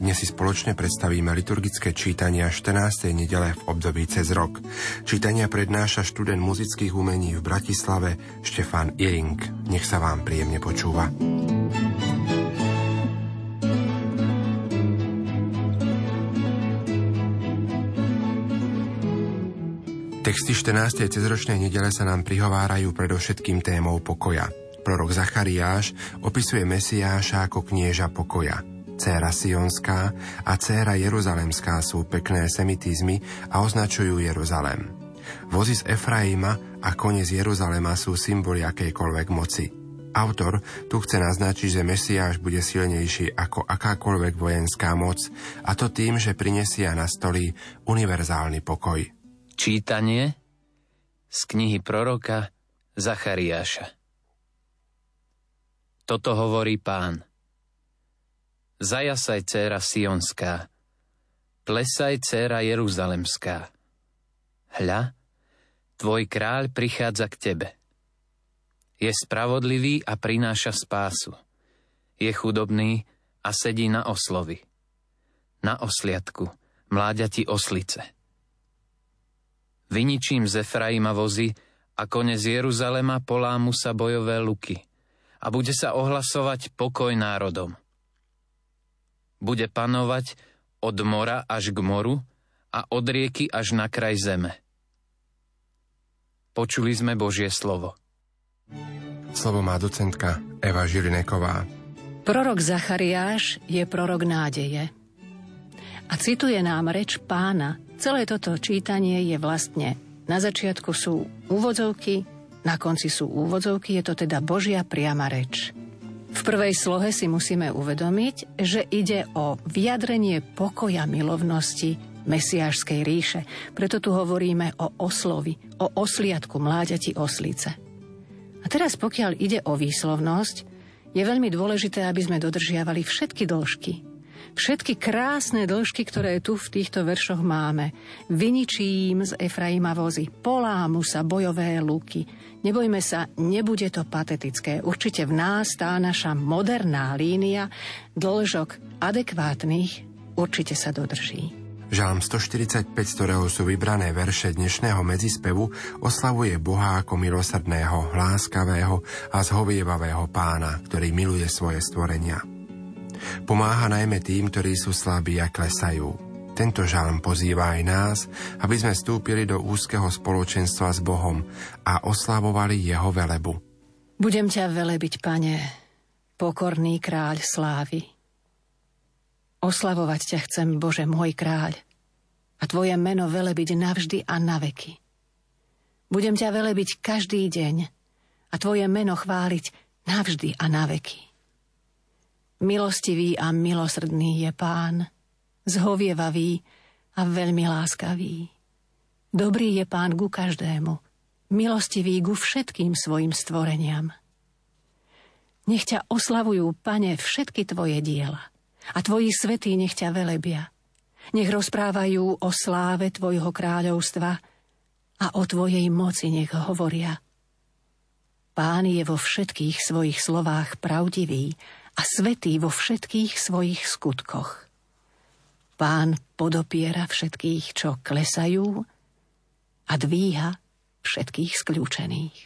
Dnes si spoločne predstavíme liturgické čítania 14. nedele v období cez rok. Čítania prednáša študent muzických umení v Bratislave Štefan Iring. Nech sa vám príjemne počúva. Texty 14. cezročnej nedele sa nám prihovárajú predovšetkým témou pokoja. Prorok Zachariáš opisuje Mesiáša ako knieža pokoja. Céra Sionská a céra Jeruzalemská sú pekné semitizmy a označujú Jeruzalem. Vozy z Efraima a kone Jeruzalema sú symboly akejkoľvek moci. Autor tu chce naznačiť, že Mesiáš bude silnejší ako akákoľvek vojenská moc, a to tým, že prinesia na stoli univerzálny pokoj. Čítanie z knihy proroka Zachariáša. Toto hovorí pán. Zajasaj, céra Sionská, plesaj, céra Jeruzalemská. Hľa, tvoj kráľ prichádza k tebe. Je spravodlivý a prináša spásu. Je chudobný a sedí na oslovi. Na osliadku, mláďati oslice. Vyničím z Efraima vozy a kone z Jeruzalema polámu sa bojové luky – a bude sa ohlasovať pokoj národom. Bude panovať od mora až k moru a od rieky až na kraj zeme. Počuli sme Božie slovo. Slovo má docentka Eva Žilineková. Prorok Zachariáš je prorok nádeje. A cituje nám reč pána. Celé toto čítanie je vlastne na začiatku sú úvodzovky, na konci sú úvodzovky, je to teda Božia priama reč. V prvej slohe si musíme uvedomiť, že ide o vyjadrenie pokoja milovnosti mesiášskej ríše. Preto tu hovoríme o oslovi, o osliadku mláďati oslice. A teraz pokiaľ ide o výslovnosť, je veľmi dôležité, aby sme dodržiavali všetky dĺžky, všetky krásne dĺžky, ktoré tu v týchto veršoch máme. Vyničím z Efraima vozy, polámu sa bojové luky. Nebojme sa, nebude to patetické. Určite v nás tá naša moderná línia dĺžok adekvátnych určite sa dodrží. Žálm 145, z ktorého sú vybrané verše dnešného medzispevu, oslavuje Boha ako milosrdného, láskavého a zhovievavého pána, ktorý miluje svoje stvorenia. Pomáha najmä tým, ktorí sú slabí a klesajú. Tento žalm pozýva aj nás, aby sme vstúpili do úzkeho spoločenstva s Bohom a oslavovali Jeho velebu. Budem ťa velebiť, pane, pokorný kráľ slávy. Oslavovať ťa chcem, Bože, môj kráľ, a tvoje meno velebiť navždy a na veky. Budem ťa velebiť každý deň a tvoje meno chváliť navždy a na veky. Milostivý a milosrdný je pán, zhovievavý a veľmi láskavý. Dobrý je pán ku každému, milostivý ku všetkým svojim stvoreniam. Nech ťa oslavujú, pane, všetky tvoje diela a tvoji svetí nech ťa velebia. Nech rozprávajú o sláve tvojho kráľovstva a o tvojej moci nech hovoria. Pán je vo všetkých svojich slovách pravdivý a svetý vo všetkých svojich skutkoch. Pán podopiera všetkých, čo klesajú a dvíha všetkých skľúčených.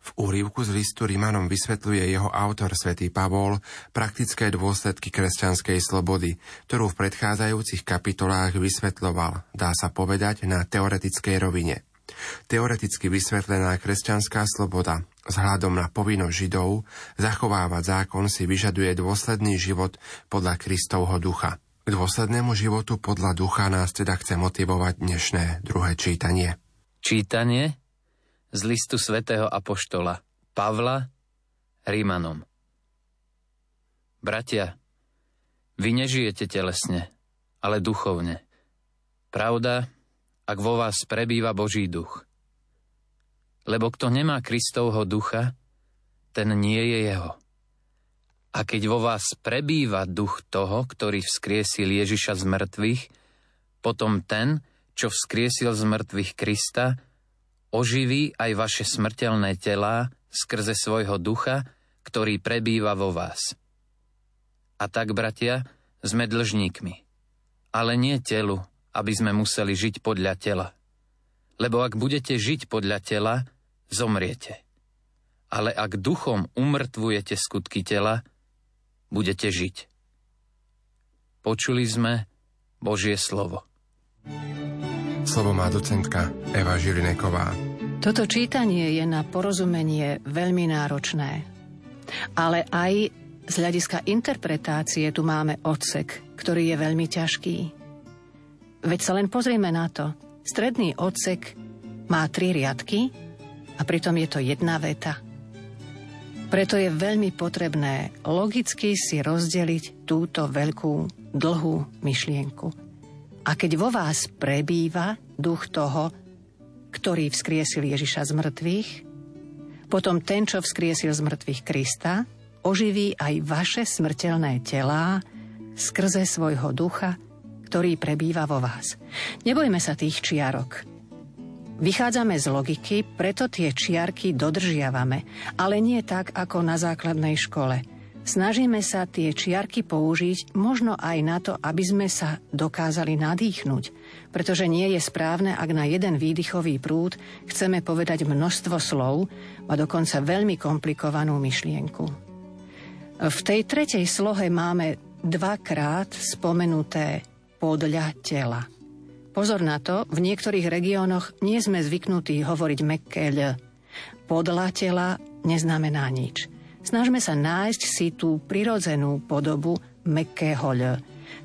V úrivku z listu Rimanom vysvetľuje jeho autor svätý Pavol praktické dôsledky kresťanskej slobody, ktorú v predchádzajúcich kapitolách vysvetľoval, dá sa povedať, na teoretickej rovine. Teoreticky vysvetlená kresťanská sloboda vzhľadom na povinnosť Židov zachovávať zákon si vyžaduje dôsledný život podľa Kristovho ducha. K dôslednému životu podľa ducha nás teda chce motivovať dnešné druhé čítanie. Čítanie z listu svätého Apoštola Pavla Rímanom Bratia, vy nežijete telesne, ale duchovne. Pravda, ak vo vás prebýva Boží duch. Lebo kto nemá Kristovho ducha, ten nie je jeho. A keď vo vás prebýva duch toho, ktorý vzkriesil Ježiša z mŕtvych, potom ten, čo vzkriesil z mŕtvych Krista, oživí aj vaše smrteľné telá skrze svojho ducha, ktorý prebýva vo vás. A tak, bratia, sme dlžníkmi. Ale nie telu, aby sme museli žiť podľa tela. Lebo ak budete žiť podľa tela, zomriete. Ale ak duchom umrtvujete skutky tela, budete žiť. Počuli sme Božie slovo. Slovo má docentka Eva Žilineková. Toto čítanie je na porozumenie veľmi náročné. Ale aj z hľadiska interpretácie tu máme odsek, ktorý je veľmi ťažký. Veď sa len pozrieme na to. Stredný odsek má tri riadky a pritom je to jedna veta. Preto je veľmi potrebné logicky si rozdeliť túto veľkú, dlhú myšlienku. A keď vo vás prebýva duch toho, ktorý vzkriesil Ježiša z mŕtvych, potom ten, čo vzkriesil z mŕtvych Krista, oživí aj vaše smrteľné telá skrze svojho ducha, ktorý prebýva vo vás. Nebojme sa tých čiarok. Vychádzame z logiky, preto tie čiarky dodržiavame, ale nie tak ako na základnej škole. Snažíme sa tie čiarky použiť možno aj na to, aby sme sa dokázali nadýchnuť, pretože nie je správne, ak na jeden výdychový prúd chceme povedať množstvo slov a dokonca veľmi komplikovanú myšlienku. V tej tretej slohe máme dvakrát spomenuté podľa tela. Pozor na to, v niektorých regiónoch nie sme zvyknutí hovoriť mekké ľ. Podľa tela neznamená nič. Snažme sa nájsť si tú prirodzenú podobu mekkého ľ.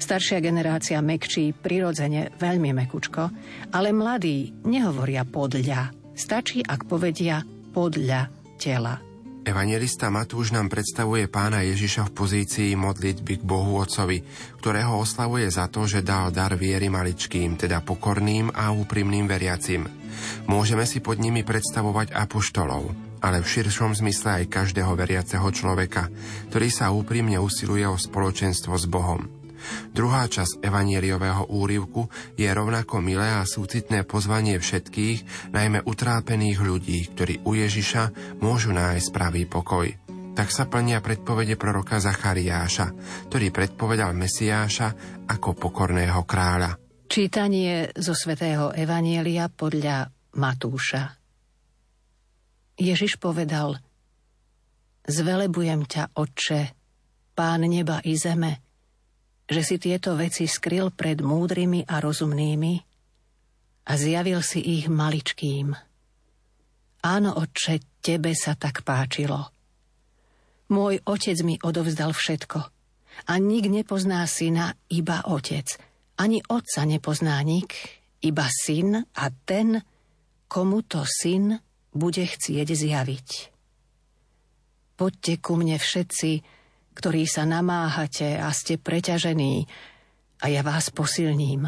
Staršia generácia mekčí prirodzene veľmi mekučko, ale mladí nehovoria podľa. Stačí, ak povedia podľa tela. Evangelista Matúš nám predstavuje pána Ježiša v pozícii modlitby k Bohu Otcovi, ktorého oslavuje za to, že dal dar viery maličkým, teda pokorným a úprimným veriacim. Môžeme si pod nimi predstavovať apoštolov, ale v širšom zmysle aj každého veriaceho človeka, ktorý sa úprimne usiluje o spoločenstvo s Bohom. Druhá časť evanieliového úrivku je rovnako milé a súcitné pozvanie všetkých, najmä utrápených ľudí, ktorí u Ježiša môžu nájsť pravý pokoj. Tak sa plnia predpovede proroka Zachariáša, ktorý predpovedal Mesiáša ako pokorného kráľa. Čítanie zo svätého Evanielia podľa Matúša. Ježiš povedal, Zvelebujem ťa, Otče, Pán neba i zeme, že si tieto veci skryl pred múdrymi a rozumnými a zjavil si ich maličkým. Áno, oče, tebe sa tak páčilo. Môj otec mi odovzdal všetko a nik nepozná syna, iba otec. Ani otca nepozná nik, iba syn a ten, komu to syn bude chcieť zjaviť. Poďte ku mne všetci, ktorí sa namáhate a ste preťažení, a ja vás posilním.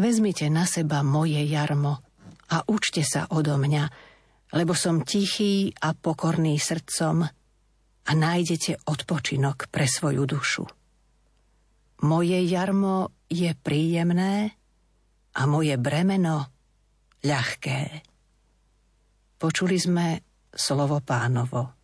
Vezmite na seba moje jarmo a učte sa odo mňa, lebo som tichý a pokorný srdcom a nájdete odpočinok pre svoju dušu. Moje jarmo je príjemné a moje bremeno ľahké. Počuli sme slovo pánovo.